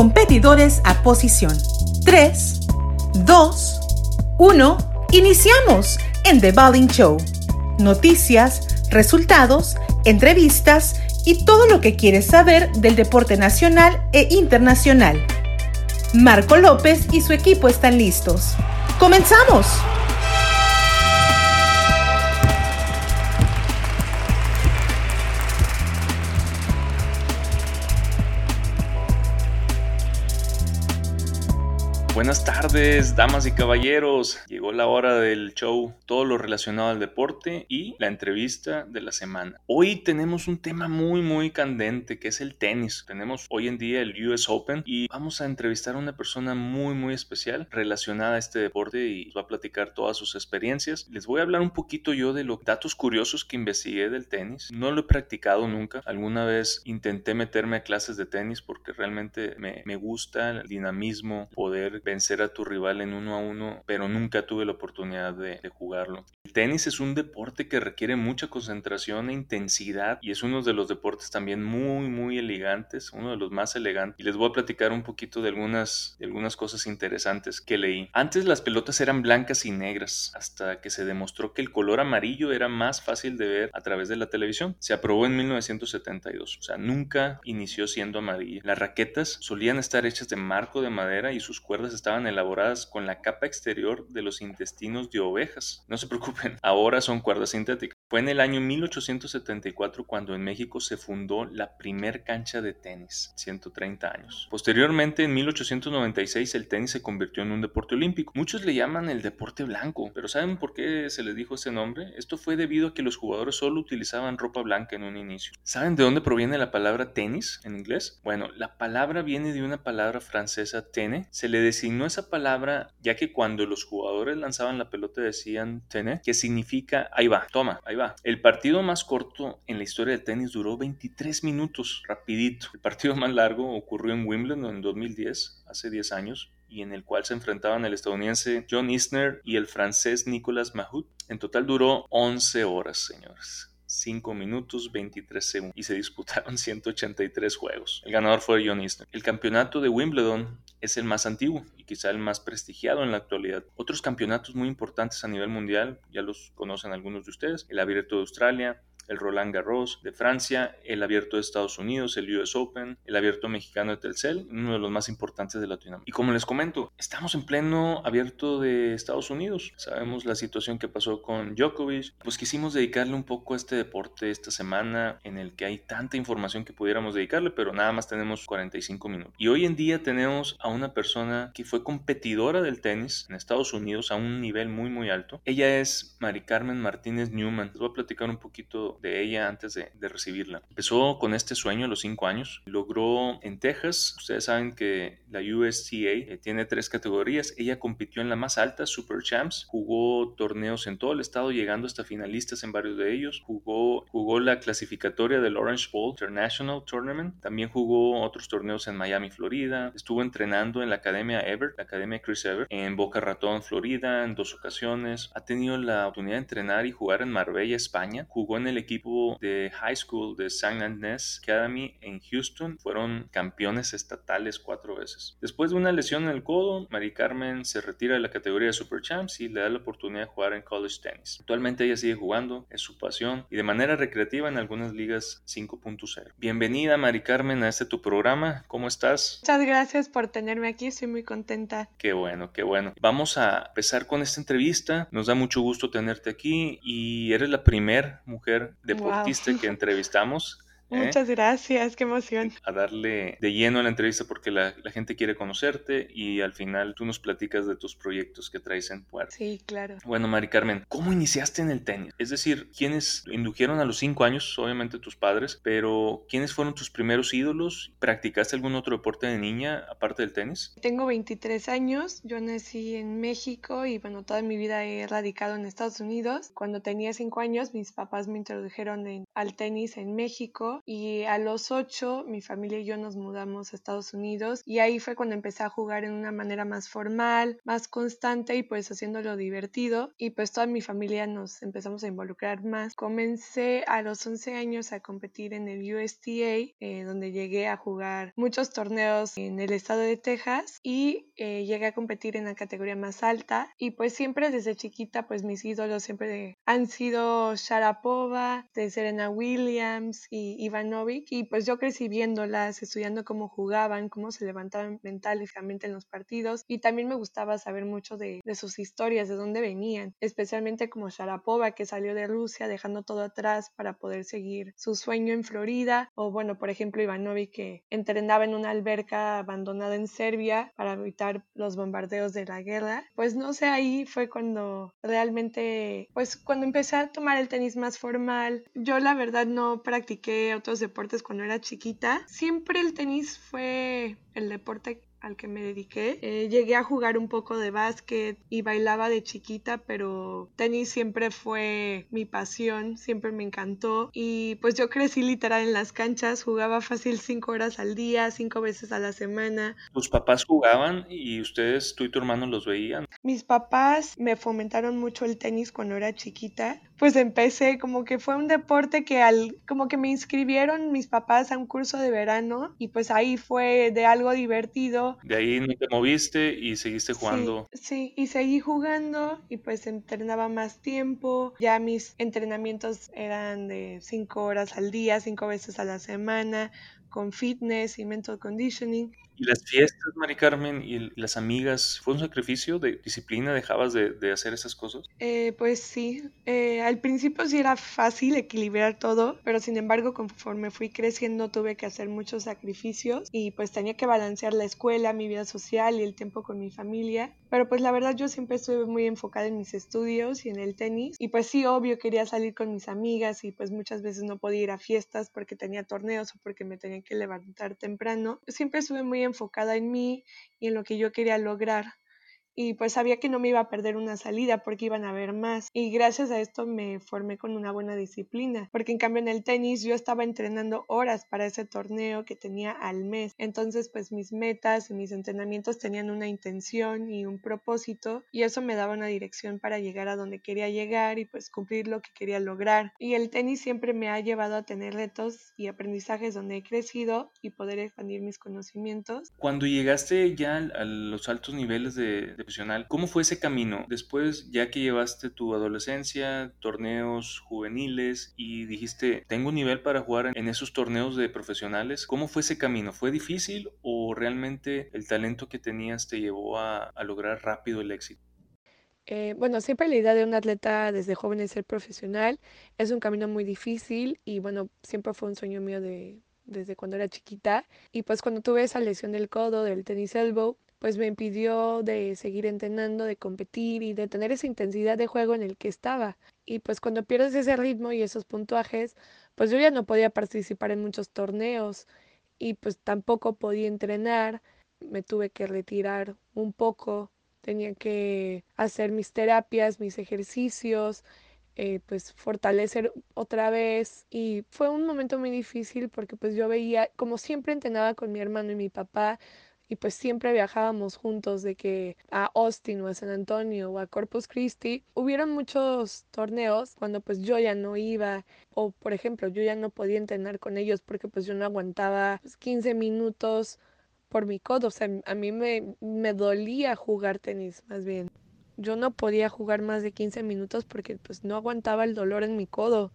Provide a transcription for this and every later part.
competidores a posición. 3, 2, 1. Iniciamos en The Balling Show. Noticias, resultados, entrevistas y todo lo que quieres saber del deporte nacional e internacional. Marco López y su equipo están listos. ¡Comenzamos! Buenas tardes, damas y caballeros. Llegó la hora del show, todo lo relacionado al deporte y la entrevista de la semana. Hoy tenemos un tema muy, muy candente que es el tenis. Tenemos hoy en día el US Open y vamos a entrevistar a una persona muy, muy especial relacionada a este deporte y va a platicar todas sus experiencias. Les voy a hablar un poquito yo de los datos curiosos que investigué del tenis. No lo he practicado nunca. Alguna vez intenté meterme a clases de tenis porque realmente me, me gusta el dinamismo, poder vencer a tu rival en uno a uno, pero nunca tuve la oportunidad de, jugarlo. El tenis es un deporte que requiere mucha concentración e intensidad y es uno de los deportes también muy, muy elegantes, uno de los más elegantes. Y les voy a platicar un poquito de algunas, algunas cosas interesantes que leí. Antes las pelotas eran blancas y negras, hasta que se demostró que el color amarillo era más fácil de ver a través de la televisión. Se aprobó en 1972, o sea, nunca inició siendo amarilla. Las raquetas solían estar hechas de marco de madera y sus cuerdas estaban elaboradas con la capa exterior de los intestinos de ovejas. No se preocupen, ahora son cuerdas sintéticas. Fue en el año 1874 cuando en México se fundó la primer cancha de tenis, 130 años. Posteriormente, en 1896, el tenis se convirtió en un deporte olímpico. Muchos le llaman el deporte blanco, pero ¿saben por qué se le dijo ese nombre? Esto fue debido a que los jugadores solo utilizaban ropa blanca en un inicio. ¿Saben de dónde proviene la palabra tenis en inglés? Bueno, la palabra viene de una palabra francesa tene. Se le designó esa palabra ya que cuando los jugadores lanzaban la pelota decían tene, que significa ahí va, toma, ahí va el partido más corto en la historia del tenis duró 23 minutos, rapidito. El partido más largo ocurrió en Wimbledon en 2010, hace 10 años, y en el cual se enfrentaban el estadounidense John Isner y el francés Nicolas Mahut. En total duró 11 horas, señores. 5 minutos 23 segundos y se disputaron 183 juegos. El ganador fue John Isner. El campeonato de Wimbledon es el más antiguo y quizá el más prestigiado en la actualidad. Otros campeonatos muy importantes a nivel mundial, ya los conocen algunos de ustedes, el Abierto de Australia, el Roland Garros de Francia, el Abierto de Estados Unidos, el US Open, el Abierto Mexicano de Telcel, uno de los más importantes de Latinoamérica. Y como les comento, estamos en pleno Abierto de Estados Unidos. Sabemos la situación que pasó con Djokovic. Pues quisimos dedicarle un poco a este deporte esta semana en el que hay tanta información que pudiéramos dedicarle, pero nada más tenemos 45 minutos. Y hoy en día tenemos a una persona que fue competidora del tenis en Estados Unidos a un nivel muy muy alto. Ella es Mari Carmen Martínez Newman. Les voy a platicar un poquito de ella antes de, recibirla. Empezó con este sueño a los 5 años, logró en Texas, ustedes saben que la USTA eh, tiene tres categorías, ella compitió en la más alta, Super Champs, jugó torneos en todo el estado llegando hasta finalistas en varios de ellos, jugó, jugó la clasificatoria del Orange Bowl International Tournament, también jugó otros torneos en Miami, Florida, estuvo entrenando en la Academia Ever, la Academia Chris Ever, en Boca Ratón, Florida, en dos ocasiones, ha tenido la oportunidad de entrenar y jugar en Marbella, España, jugó en el equipo de high school de St. Agnes Academy en Houston. Fueron campeones estatales cuatro veces. Después de una lesión en el codo, Mari Carmen se retira de la categoría de Super Champs y le da la oportunidad de jugar en college tennis. Actualmente ella sigue jugando, es su pasión y de manera recreativa en algunas ligas 5.0. Bienvenida Mari Carmen a este tu programa. ¿Cómo estás? Muchas gracias por tenerme aquí, estoy muy contenta. Qué bueno, qué bueno. Vamos a empezar con esta entrevista. Nos da mucho gusto tenerte aquí y eres la primera mujer deportista que entrevistamos ¿eh? Muchas gracias, qué emoción. A darle de lleno a la entrevista porque la, gente quiere conocerte y al final tú nos platicas de tus proyectos que traes en puerta. Sí, claro. Bueno, Mari Carmen, ¿cómo iniciaste en el tenis? Es decir, ¿quiénes indujeron a los cinco años? Obviamente tus padres, pero ¿quiénes fueron tus primeros ídolos? ¿Practicaste algún otro deporte de niña aparte del tenis? Tengo 23 años, yo nací en México y bueno, toda mi vida he radicado en Estados Unidos. Cuando tenía cinco años, mis papás me introdujeron al tenis en México 5 y a los 8 mi familia y yo nos mudamos a Estados Unidos y ahí fue cuando empecé a jugar en una manera más formal, más constante y pues haciéndolo divertido y pues toda mi familia nos empezamos a involucrar más. Comencé a los 11 años a competir en el USTA, eh, donde llegué a jugar muchos torneos en el estado de Texas y eh, llegué a competir en la categoría más alta y pues siempre desde chiquita pues mis ídolos siempre han sido Sharapova, de Serena Williams y Ivanovic y pues yo crecí viéndolas, estudiando cómo jugaban, cómo se levantaban mentalmente en los partidos y también me gustaba saber mucho de, de sus historias, de dónde venían, especialmente como Sharapova que salió de Rusia dejando todo atrás para poder seguir su sueño en Florida o bueno, por ejemplo Ivanovic que entrenaba en una alberca abandonada en Serbia para evitar los bombardeos de la guerra. Pues no sé, ahí fue cuando realmente, pues cuando empecé a tomar el tenis más formal. Yo la verdad no practiqué otros deportes cuando era chiquita. Siempre el tenis fue el deporte al que me dediqué. Eh, llegué a jugar un poco de básquet y bailaba de chiquita, pero tenis siempre fue mi pasión, siempre me encantó. Y pues yo crecí literal en las canchas, jugaba fácil cinco horas al día, cinco veces a la semana. ¿Tus papás jugaban y ustedes, tú y tu hermano, los veían? Mis papás me fomentaron mucho el tenis cuando era chiquita. Pues empecé como que fue un deporte que al como que me inscribieron mis papás a un curso de verano y pues ahí fue de algo divertido de ahí no te moviste y seguiste jugando. Sí, y seguí jugando y pues entrenaba más tiempo. Ya mis entrenamientos eran de cinco horas al día, cinco veces a la semana, con fitness y mental conditioning. ¿Y las fiestas, Mari Carmen, y las amigas, fue un sacrificio de disciplina? ¿Dejabas de, de hacer esas cosas? Eh, pues sí, eh, al principio sí era fácil equilibrar todo, pero sin embargo conforme fui creciendo tuve que hacer muchos sacrificios y pues tenía que balancear la escuela, mi vida social y el tiempo con mi familia. Pero pues la verdad yo siempre estuve muy enfocada en mis estudios y en el tenis y pues sí, obvio quería salir con mis amigas y pues muchas veces no podía ir a fiestas porque tenía torneos o porque me tenía que levantar temprano. Siempre estuve muy enfocada en mí y en lo que yo quería lograr y pues sabía que no me iba a perder una salida porque iban a haber más y gracias a esto me formé con una buena disciplina porque en cambio en el tenis yo estaba entrenando horas para ese torneo que tenía al mes entonces pues mis metas y mis entrenamientos tenían una intención y un propósito y eso me daba una dirección para llegar a donde quería llegar y pues cumplir lo que quería lograr y el tenis siempre me ha llevado a tener retos y aprendizajes donde he crecido y poder expandir mis conocimientos. Cuando llegaste ya a los altos niveles de ¿Cómo fue ese camino? Después, ya que llevaste tu adolescencia, torneos juveniles y dijiste, tengo un nivel para jugar en esos torneos de profesionales, ¿cómo fue ese camino? ¿Fue difícil o realmente el talento que tenías te llevó a, a lograr rápido el éxito? Eh, bueno, siempre la idea de un atleta desde joven es ser profesional. Es un camino muy difícil y bueno, siempre fue un sueño mío de, desde cuando era chiquita. Y pues cuando tuve esa lesión del codo, del tenis elbow, pues me impidió de seguir entrenando, de competir y de tener esa intensidad de juego en el que estaba. Y pues cuando pierdes ese ritmo y esos puntuajes, pues yo ya no podía participar en muchos torneos y pues tampoco podía entrenar, me tuve que retirar un poco, tenía que hacer mis terapias, mis ejercicios, eh, pues fortalecer otra vez y fue un momento muy difícil porque pues yo veía, como siempre entrenaba con mi hermano y mi papá, y pues siempre viajábamos juntos de que a Austin o a San Antonio o a Corpus Christi hubieron muchos torneos cuando pues yo ya no iba o por ejemplo yo ya no podía entrenar con ellos porque pues yo no aguantaba 15 minutos por mi codo, o sea, a mí me, me dolía jugar tenis más bien. Yo no podía jugar más de 15 minutos porque pues no aguantaba el dolor en mi codo.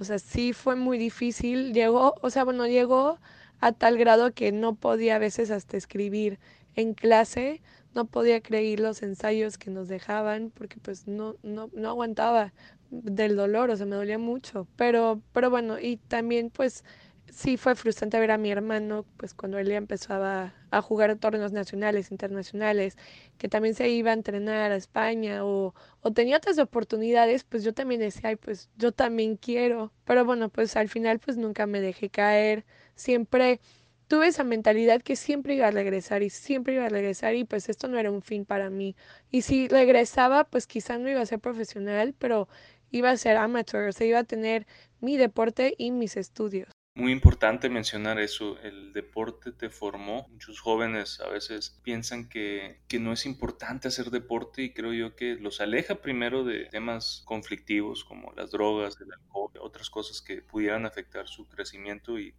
O sea, sí fue muy difícil. Llegó, o sea, bueno, llegó a tal grado que no podía a veces hasta escribir en clase, no podía creer los ensayos que nos dejaban porque pues no, no, no aguantaba del dolor, o sea, me dolía mucho. Pero, pero bueno, y también pues sí fue frustrante ver a mi hermano, pues cuando él ya empezaba a jugar torneos nacionales, internacionales, que también se iba a entrenar a España o, tenía otras oportunidades, pues yo también decía, ay, pues yo también quiero. Pero bueno, pues al final pues nunca me dejé caer, siempre tuve esa mentalidad que siempre iba a regresar y siempre iba a regresar y pues esto no era un fin para mí. Y si regresaba, pues quizás no iba a ser profesional, pero iba a ser amateur, o sea, iba a tener mi deporte y mis estudios. Muy importante mencionar eso, el deporte te formó. Muchos jóvenes a veces piensan que, que, no es importante hacer deporte y creo yo que los aleja primero de temas conflictivos como las drogas, el alcohol, otras cosas que pudieran afectar su crecimiento y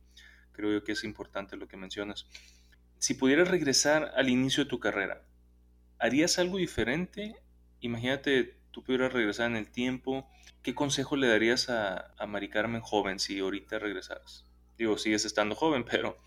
creo yo que es importante lo que mencionas. Si pudieras regresar al inicio de tu carrera, ¿harías algo diferente? Imagínate, tú pudieras regresar en el tiempo, ¿qué consejo le darías a, a Mari Carmen joven si ahorita regresaras? Digo, sigues estando joven, pero...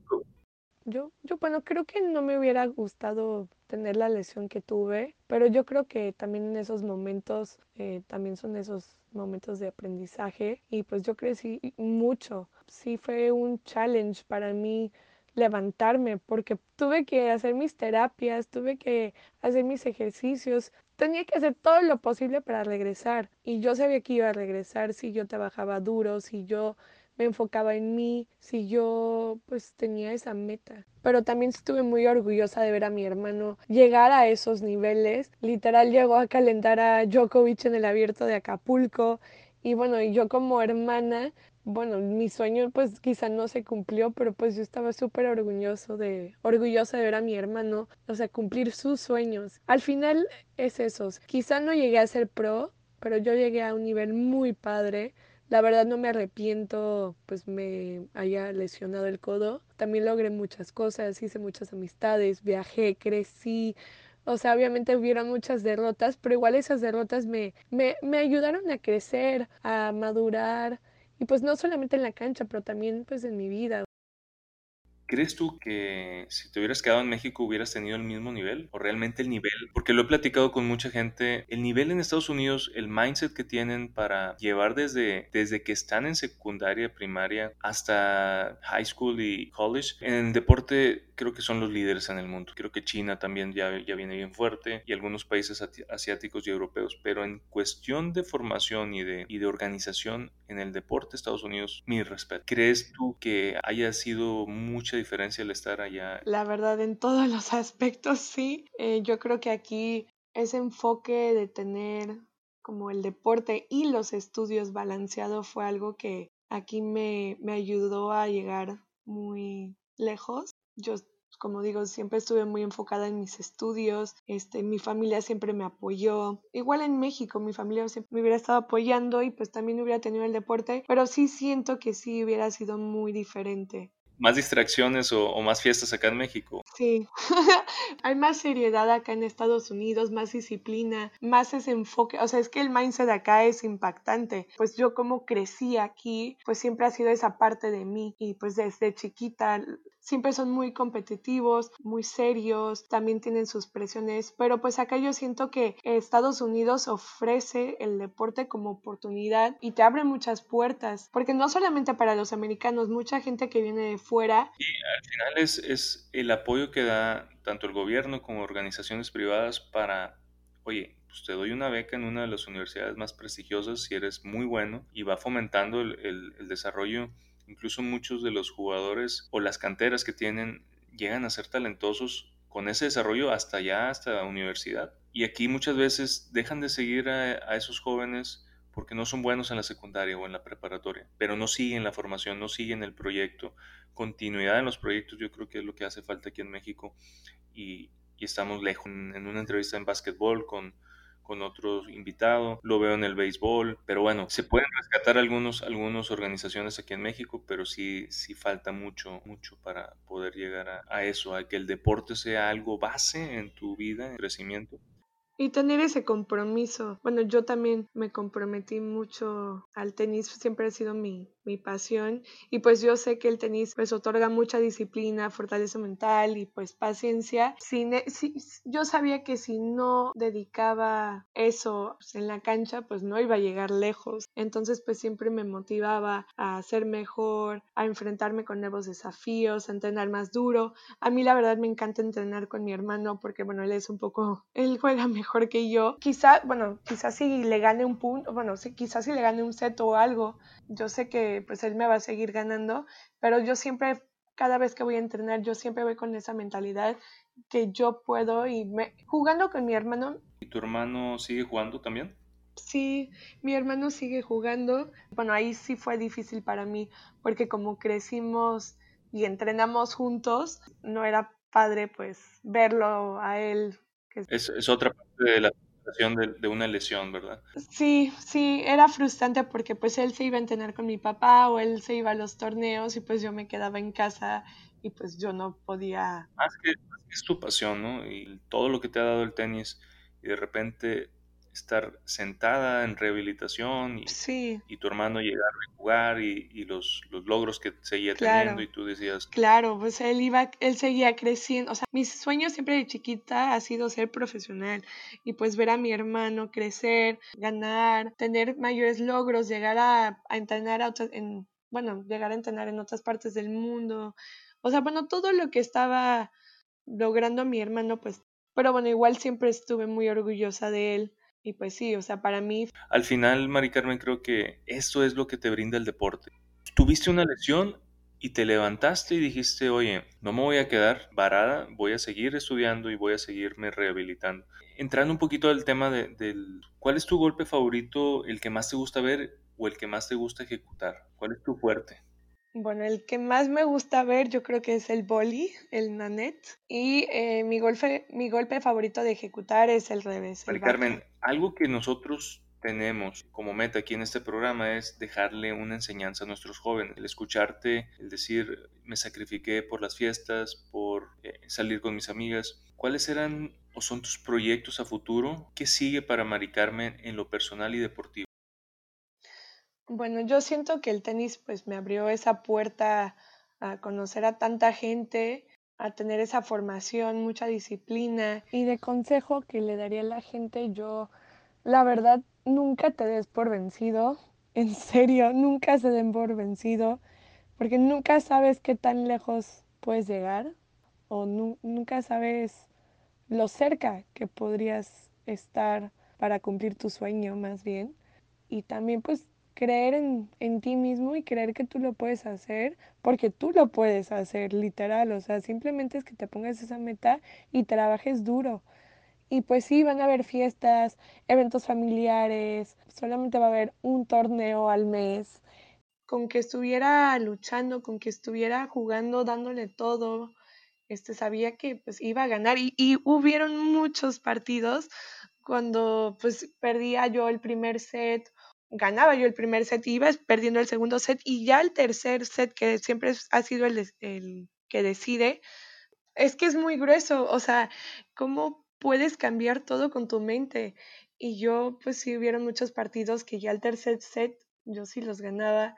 Yo, yo, bueno, creo que no me hubiera gustado tener la lesión que tuve, pero yo creo que también en esos momentos, eh, también son esos momentos de aprendizaje y pues yo crecí mucho. Sí fue un challenge para mí levantarme porque tuve que hacer mis terapias, tuve que hacer mis ejercicios, tenía que hacer todo lo posible para regresar y yo sabía que iba a regresar si yo trabajaba duro, si yo me enfocaba en mí, si yo pues tenía esa meta. Pero también estuve muy orgullosa de ver a mi hermano llegar a esos niveles. Literal llegó a calentar a Djokovic en el abierto de Acapulco. Y bueno, yo como hermana, bueno, mi sueño pues quizá no se cumplió, pero pues yo estaba súper orgulloso de, orgullosa de ver a mi hermano, o sea, cumplir sus sueños. Al final es eso. Quizá no llegué a ser pro, pero yo llegué a un nivel muy padre la verdad no me arrepiento, pues me haya lesionado el codo. También logré muchas cosas, hice muchas amistades, viajé, crecí. O sea, obviamente hubieron muchas derrotas, pero igual esas derrotas me, me, me ayudaron a crecer, a madurar. Y pues no solamente en la cancha, pero también pues en mi vida. ¿Crees tú que si te hubieras quedado en México hubieras tenido el mismo nivel? ¿O realmente el nivel? Porque lo he platicado con mucha gente. El nivel en Estados Unidos, el mindset que tienen para llevar desde, desde que están en secundaria, primaria, hasta high school y college, en el deporte creo que son los líderes en el mundo. Creo que China también ya, ya viene bien fuerte y algunos países asiáticos y europeos. Pero en cuestión de formación y de, y de organización en el deporte, Estados Unidos, mi respeto. ¿Crees tú que haya sido mucha diferencia el estar allá? La verdad, en todos los aspectos sí. Eh, yo creo que aquí ese enfoque de tener como el deporte y los estudios balanceado fue algo que aquí me, me ayudó a llegar muy lejos. Yo como digo, siempre estuve muy enfocada en mis estudios, este, mi familia siempre me apoyó. Igual en México, mi familia siempre me hubiera estado apoyando y pues también hubiera tenido el deporte, pero sí siento que sí hubiera sido muy diferente más distracciones o, más fiestas acá en México. Sí, hay más seriedad acá en Estados Unidos, más disciplina, más ese enfoque, o sea, es que el mindset acá es impactante. Pues yo como crecí aquí, pues siempre ha sido esa parte de mí y pues desde chiquita siempre son muy competitivos, muy serios, también tienen sus presiones, pero pues acá yo siento que Estados Unidos ofrece el deporte como oportunidad y te abre muchas puertas, porque no solamente para los americanos, mucha gente que viene de fuera. Y al final es, es el apoyo que da tanto el gobierno como organizaciones privadas para, oye, pues te doy una beca en una de las universidades más prestigiosas si eres muy bueno y va fomentando el, el, el desarrollo Incluso muchos de los jugadores o las canteras que tienen llegan a ser talentosos con ese desarrollo hasta allá, hasta la universidad. Y aquí muchas veces dejan de seguir a, esos jóvenes porque no son buenos en la secundaria o en la preparatoria, pero no siguen la formación, no siguen el proyecto. Continuidad en los proyectos yo creo que es lo que hace falta aquí en México y, y estamos lejos. En una entrevista en básquetbol con, con otro invitado, lo veo en el béisbol, pero bueno, se pueden rescatar algunos, algunas organizaciones aquí en México, pero sí, sí falta mucho, mucho para poder llegar a, a eso, a que el deporte sea algo base en tu vida, en crecimiento. Y tener ese compromiso. Bueno, yo también me comprometí mucho al tenis, siempre ha sido mi, mi pasión y pues yo sé que el tenis pues otorga mucha disciplina, fortaleza mental y pues paciencia. Si, si yo sabía que si no dedicaba eso pues, en la cancha pues no iba a llegar lejos. Entonces pues siempre me motivaba a ser mejor, a enfrentarme con nuevos desafíos, a entrenar más duro. A mí la verdad me encanta entrenar con mi hermano porque bueno, él es un poco, él juega mejor que yo. Quizá, bueno, quizás si le gane un punto, bueno, sí, quizás si le gane un set o algo, yo sé que pues él me va a seguir ganando, pero yo siempre, cada vez que voy a entrenar, yo siempre voy con esa mentalidad que yo puedo y me, jugando con mi hermano. ¿Y tu hermano sigue jugando también? Sí, mi hermano sigue jugando. Bueno, ahí sí fue difícil para mí, porque como crecimos y entrenamos juntos, no era padre pues verlo a él. Es, es otra parte de la de, una lesión, ¿verdad? Sí, sí, era frustrante porque pues él se iba a entrenar con mi papá o él se iba a los torneos y pues yo me quedaba en casa y pues yo no podía... Más que, más que es tu pasión, ¿no? Y todo lo que te ha dado el tenis y de repente estar sentada en rehabilitación y, sí. y tu hermano llegar a jugar y, y los, los, logros que seguía claro. teniendo y tú decías... Claro, pues él iba, él seguía creciendo, o sea, mi sueño siempre de chiquita ha sido ser profesional y pues ver a mi hermano crecer, ganar, tener mayores logros, llegar a, a entrenar a otras, en, bueno, llegar a entrenar en otras partes del mundo, o sea, bueno, todo lo que estaba logrando mi hermano, pues, pero bueno, igual siempre estuve muy orgullosa de él y pues sí, o sea, para mí... Al final, Mari Carmen, creo que esto es lo que te brinda el deporte. Tuviste una lesión y te levantaste y dijiste, oye, no me voy a quedar varada, voy a seguir estudiando y voy a seguirme rehabilitando. Entrando un poquito al tema de, del... ¿Cuál es tu golpe favorito, el que más te gusta ver o el que más te gusta ejecutar? ¿Cuál es tu fuerte? Bueno, el que más me gusta ver yo creo que es el boli, el nanet. Y eh, mi, golpe, mi golpe favorito de ejecutar es el revés. El Carmen, algo que nosotros tenemos como meta aquí en este programa es dejarle una enseñanza a nuestros jóvenes. El escucharte, el decir, me sacrifiqué por las fiestas, por eh, salir con mis amigas. ¿Cuáles eran o son tus proyectos a futuro? ¿Qué sigue para Mari Carmen en lo personal y deportivo? Bueno, yo siento que el tenis pues me abrió esa puerta a conocer a tanta gente, a tener esa formación, mucha disciplina. Y de consejo que le daría a la gente, yo, la verdad, nunca te des por vencido, en serio, nunca se den por vencido, porque nunca sabes qué tan lejos puedes llegar o nu nunca sabes lo cerca que podrías estar para cumplir tu sueño más bien. Y también pues creer en, en, ti mismo y creer que tú lo puedes hacer, porque tú lo puedes hacer, literal, o sea, simplemente es que te pongas esa meta y trabajes duro. Y pues sí, van a haber fiestas, eventos familiares, solamente va a haber un torneo al mes. Con que estuviera luchando, con que estuviera jugando, dándole todo, este, sabía que pues iba a ganar y, y hubieron muchos partidos cuando pues perdía yo el primer set ganaba yo el primer set y iba perdiendo el segundo set y ya el tercer set, que siempre ha sido el, el, que decide, es que es muy grueso, o sea, ¿cómo puedes cambiar todo con tu mente? Y yo, pues sí, hubieron muchos partidos que ya el tercer set yo sí los ganaba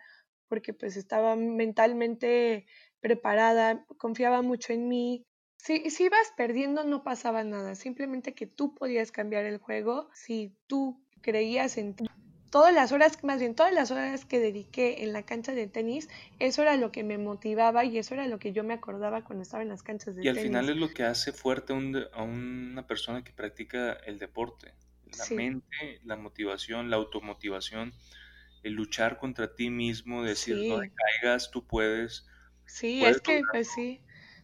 porque pues estaba mentalmente preparada, confiaba mucho en mí. Si, si ibas perdiendo no pasaba nada, simplemente que tú podías cambiar el juego si tú creías en ti todas las horas, más bien todas las horas que dediqué en la cancha de tenis, eso era lo que me motivaba y eso era lo que yo me acordaba cuando estaba en las canchas de tenis. Y al final es lo que hace fuerte un, a una persona que practica el deporte. La sí. mente, la motivación, la automotivación, el luchar contra ti mismo, decir sí. no caigas, tú puedes. Sí, puedes es que pues sí.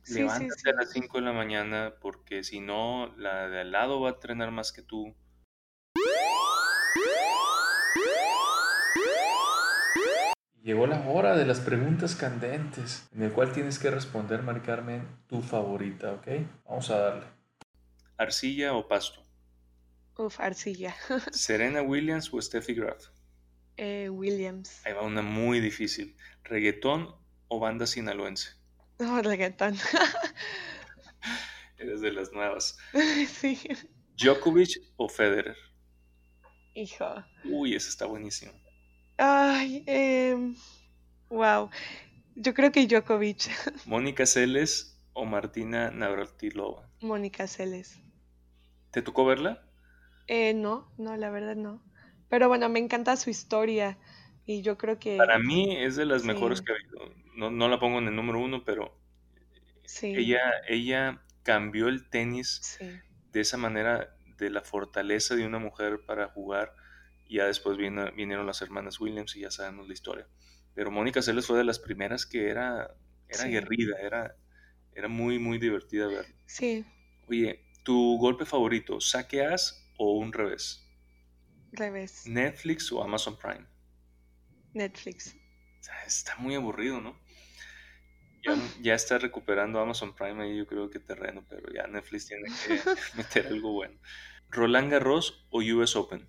Levántate sí, sí, a las 5 de la mañana porque si no, la de al lado va a entrenar más que tú Llegó la hora de las preguntas candentes, en el cual tienes que responder, Mari Carmen, tu favorita, ¿ok? Vamos a darle. ¿Arcilla o pasto? Uf, arcilla. ¿Serena Williams o Steffi Graf? Eh, Williams. Ahí va una muy difícil. ¿Reggaetón o banda sinaloense? No, reggaetón. Eres de las nuevas. sí. ¿Djokovic o Federer? Hijo. Uy, ese está buenísimo. Ay, eh, wow. Yo creo que Djokovic. ¿Mónica Celes o Martina Navratilova? Mónica Celes. ¿Te tocó verla? Eh, no, no, la verdad no. Pero bueno, me encanta su historia y yo creo que... Para mí es de las sí. mejores que ha habido. No, no, la pongo en el número uno, pero sí. ella, ella cambió el tenis sí. de esa manera, de la fortaleza de una mujer para jugar ya después vino, vinieron las hermanas Williams y ya sabemos la historia. Pero Mónica Celes fue de las primeras que era, era sí. guerrida, era, era muy, muy divertida verla. Sí. Oye, ¿tu golpe favorito, saque as o un revés? revés. ¿Netflix o Amazon Prime? Netflix. Está muy aburrido, ¿no? Ya, está recuperando Amazon Prime ahí, yo creo que terreno, pero ya Netflix tiene que meter algo bueno. ¿Roland Garros o US Open?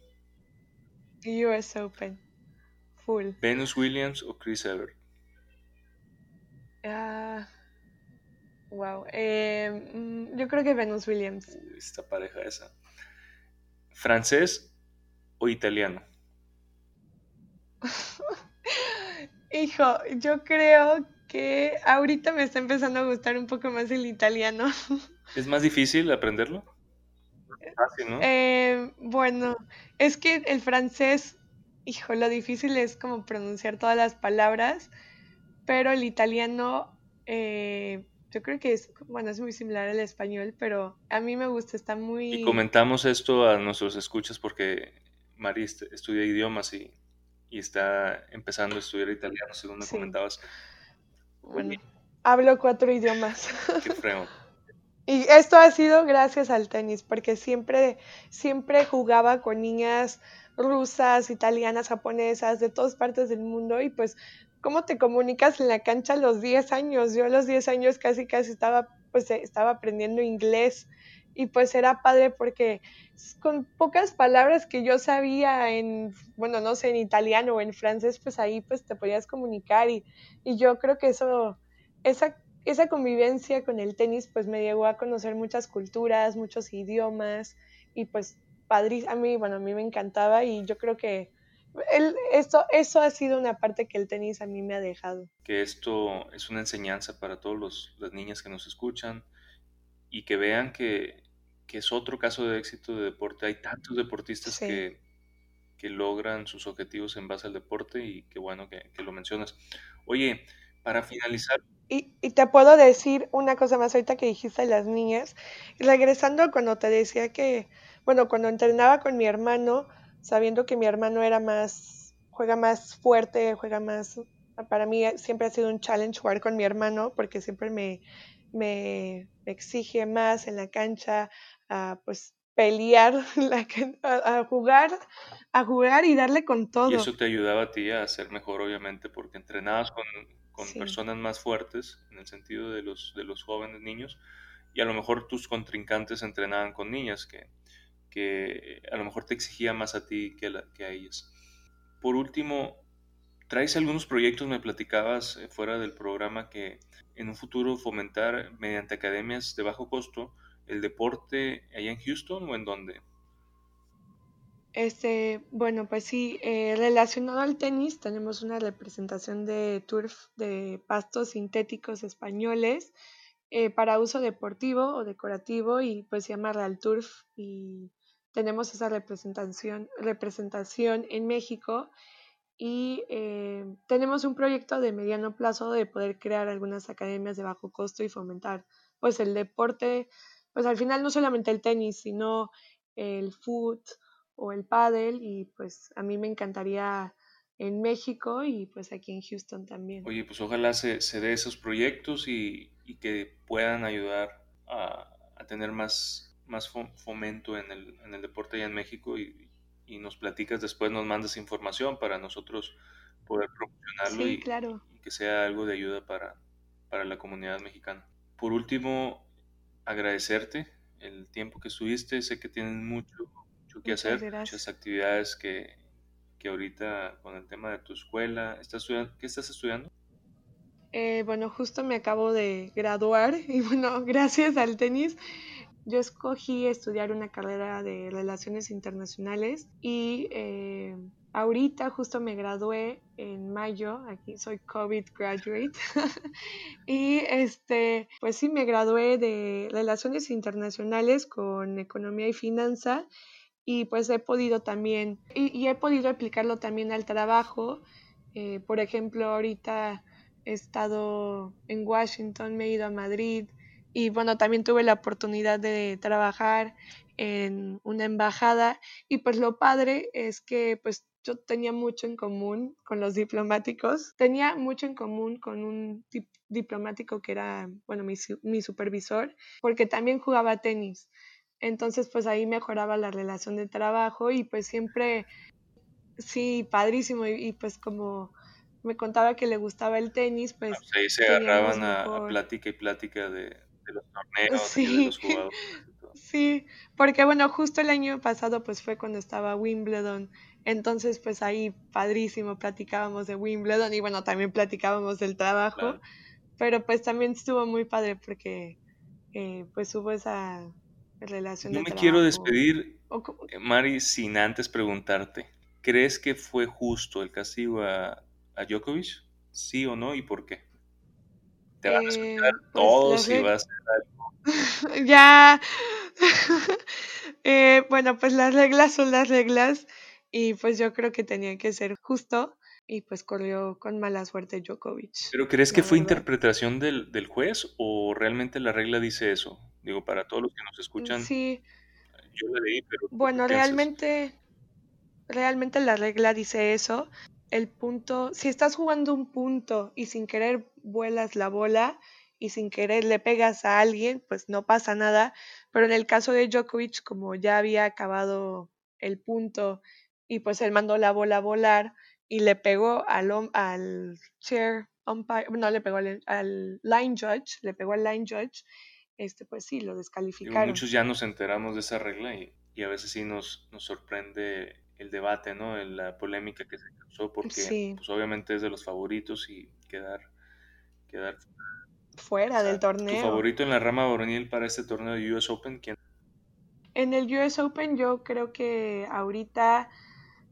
US Open. Full. ¿Venus Williams o Chris Evert? Ah, wow. Em, yo creo que Venus Williams. esta pareja esa. ¿Francés o italiano? Hijo, yo creo que ahorita me está empezando a gustar un poco más el italiano. ¿Es más difícil aprenderlo? Fácil, ¿no? Eh, bueno, es que el francés, hijo, lo difícil es como pronunciar todas las palabras, pero el italiano, eh, yo creo que es, bueno, es muy similar al español, pero a mí me gusta, está muy... Y comentamos esto a nuestros escuchas porque Mari estudia idiomas y y está empezando a estudiar italiano, según me comentabas. Bueno, hablo cuatro idiomas. Qué feo. Y esto ha sido gracias al tenis, porque siempre, siempre jugaba con niñas rusas, italianas, japonesas, de todas partes del mundo. Y pues, ¿cómo te comunicas en la cancha a los 10 años? Yo a los 10 años casi casi estaba, pues, estaba aprendiendo inglés. Y pues era padre porque con pocas palabras que yo sabía en, bueno, no sé, en italiano o en francés, pues ahí pues te podías comunicar. Y, y yo creo que eso, esa, esa convivencia con el tenis pues me llegó a conocer muchas culturas, muchos idiomas y pues padre, a mí, bueno, a mí me encantaba y yo creo que el, esto, eso ha sido una parte que el tenis a mí me ha dejado. Que esto es una enseñanza para todas las niñas que nos escuchan y que vean que que es otro caso de éxito de deporte. Hay tantos deportistas que, que, logran sus objetivos en base al deporte y qué bueno que, lo mencionas. Oye, para finalizar. Y, y, te puedo decir una cosa más ahorita que dijiste de las niñas. Regresando cuando te decía que, bueno, cuando entrenaba con mi hermano, sabiendo que mi hermano era más, juega más fuerte, juega más, para mí siempre ha sido un challenge jugar con mi hermano porque siempre me, me exige más en la cancha, a pues pelear, a, jugar, a jugar y darle con todo. Y eso te ayudaba a ti a ser mejor, obviamente, porque entrenabas con, personas más fuertes, en el sentido de los, de los jóvenes niños, y a lo mejor tus contrincantes entrenaban con niñas, que, que a lo mejor te exigía más a ti que, que a ellas. Por último, traes algunos proyectos, me platicabas eh, fuera del programa, que en un futuro fomentar mediante academias de bajo costo, el deporte allá en Houston o en dónde? Este, bueno, pues sí, eh, relacionado al tenis, tenemos una representación de turf de pastos sintéticos españoles eh, para uso deportivo o decorativo y pues se llama Real Turf y tenemos esa representación, representación en México y eh, tenemos un proyecto de mediano plazo de poder crear algunas academias de bajo costo y fomentar pues el deporte pues al final no solamente el tenis, sino el foot o el paddle y pues a mí me encantaría en México y pues aquí en Houston también. Oye, pues ojalá se, se dé esos proyectos y, y que puedan ayudar a, a, tener más, más fomento en el, en el deporte allá en México y, y, nos platicas después, nos mandas información para nosotros poder promocionarlo y, claro. y que sea algo de ayuda para, para la comunidad mexicana. Por último, agradecerte el tiempo que estuviste. Sé que tienes mucho, mucho que hacer, muchas actividades que, que, ahorita con el tema de tu escuela. ¿Estás estudiando? ¿Qué estás estudiando? Eh, bueno, justo me acabo de graduar y bueno, gracias al tenis. Yo escogí estudiar una carrera de relaciones internacionales y eh, ahorita justo me gradué en mayo, aquí soy COVID graduate, y este, pues sí, me gradué de Relaciones Internacionales con Economía y Finanza y pues he podido también, y, he podido aplicarlo también al trabajo. Eh, por ejemplo, ahorita he estado en Washington, me he ido a Madrid y bueno, también tuve la oportunidad de trabajar en una embajada y pues lo padre es que pues yo tenía mucho en común con los diplomáticos, tenía mucho en común con un diplomático que era, bueno, mi, mi supervisor, porque también jugaba tenis. Entonces, pues ahí mejoraba la relación de trabajo y pues siempre, sí, padrísimo. Y, pues como me contaba que le gustaba el tenis, pues... pues ahí se agarraban a, plática y plática de, los torneos y de los jugadores. Sí, porque bueno, justo el año pasado pues fue cuando estaba Wimbledon, entonces pues ahí padrísimo, platicábamos de Wimbledon y bueno, también platicábamos del trabajo, pero pues también estuvo muy padre porque eh, pues hubo esa relación. No me quiero despedir, eh, Mari, sin antes preguntarte, ¿crees que fue justo el castigo a, a Djokovic? ¿Sí o no? ¿Y por qué? Te van a escuchar eh, pues, todos y vas a ya. Eh, bueno, pues las reglas son las reglas y pues yo creo que tenía que ser justo y pues corrió con mala suerte Djokovic. ¿Pero crees que fue interpretación del, del, juez o realmente la regla dice eso? Digo, para todos los que nos escuchan. Sí. Yo la leí, pero... Bueno, realmente, realmente la regla dice eso. El punto, si estás jugando un punto y sin querer vuelas la bola, y sin querer le pegas a alguien, pues no pasa nada. Pero en el caso de Djokovic, como ya había acabado el punto y pues él mandó la bola a volar y le pegó al, al chair umpire, no le pegó al, line judge, le pegó al line judge, este pues sí, lo descalificaron. muchos ya nos enteramos de esa regla y, a veces sí nos, nos sorprende el debate, ¿no? La polémica que se causó porque pues, obviamente es de los favoritos y quedar, quedar fuera del torneo. ¿Tu favorito en la rama varonil para este torneo de US Open? ¿Quién? En el US Open yo creo que ahorita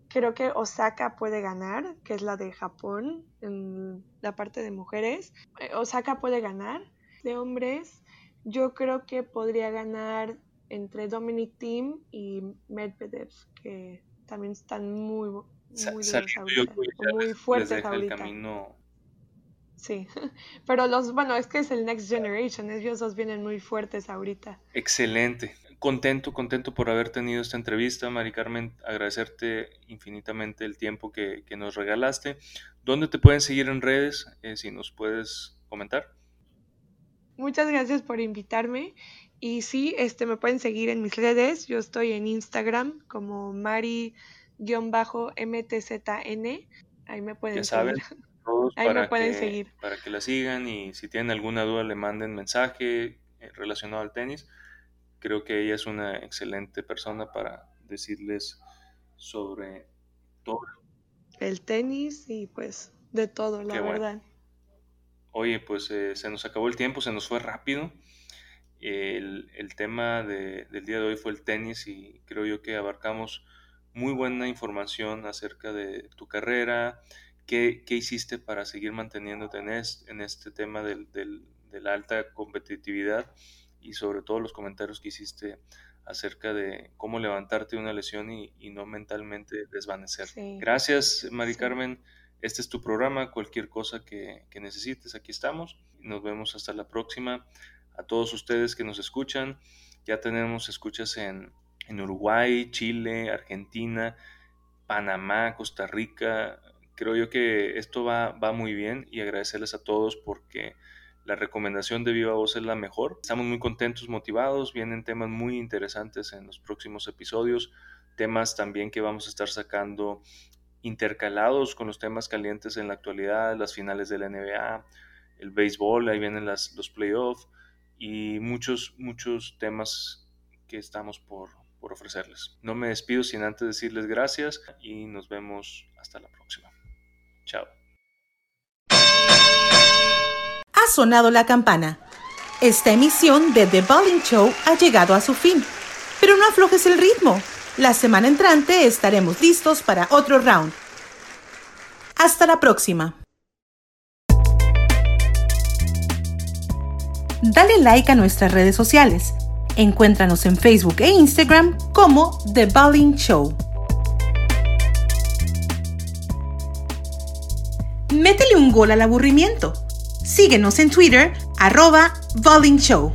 creo que Osaka puede ganar, que es la de Japón, en la parte de mujeres. Eh, Osaka puede ganar. De hombres, yo creo que podría ganar entre Dominic Thiem y Medvedev, que también están muy, muy, muy fuertes ahorita. El camino Sí, pero los, bueno, es que es el Next Generation, ellos dos vienen muy fuertes ahorita. Excelente, contento, contento por haber tenido esta entrevista, Mari Carmen, agradecerte infinitamente el tiempo que, nos regalaste. ¿Dónde te pueden seguir en redes? Eh, si nos puedes comentar. Muchas gracias por invitarme. Y sí, este, me pueden seguir en mis redes. Yo estoy en Instagram como Mari-MTZN. Ahí me pueden seguir. para, que, para que la sigan y si tienen alguna duda le manden mensaje eh, relacionado al tenis. Creo que ella es una excelente persona para decirles sobre todo. El tenis y pues de todo, la verdad. Oye, pues eh, se nos acabó el tiempo, se nos fue rápido. El, el tema de, del día de hoy fue el tenis y creo yo que abarcamos muy buena información acerca de tu carrera, ¿Qué, hiciste para seguir manteniéndote en este, en este tema del, de la alta competitividad y sobre todo los comentarios que hiciste acerca de cómo levantarte de una lesión y, no mentalmente desvanecer? Gracias, Mari Carmen. Este es tu programa. Cualquier cosa que, necesites, aquí estamos. Nos vemos hasta la próxima. A todos ustedes que nos escuchan, ya tenemos escuchas en, en Uruguay, Chile, Argentina, Panamá, Costa Rica, creo yo que esto va, va muy bien y agradecerles a todos porque la recomendación de Viva Voz es la mejor. Estamos muy contentos, motivados, vienen temas muy interesantes en los próximos episodios, temas también que vamos a estar sacando intercalados con los temas calientes en la actualidad, las finales de la NBA, el béisbol, ahí vienen los playoffs y muchos, muchos temas que estamos por, por ofrecerles. No me despido sin antes decirles gracias y nos vemos hasta la próxima. Chao. Sonado la campana. Esta emisión de The Bowling Show ha llegado a su fin. Pero no aflojes el ritmo. La semana entrante estaremos listos para otro round. Hasta la próxima. Dale like a nuestras redes sociales. Encuéntranos en Facebook e Instagram como The Bowling Show. métele un gol al aburrimiento. Síguenos en Twitter, arroba Show.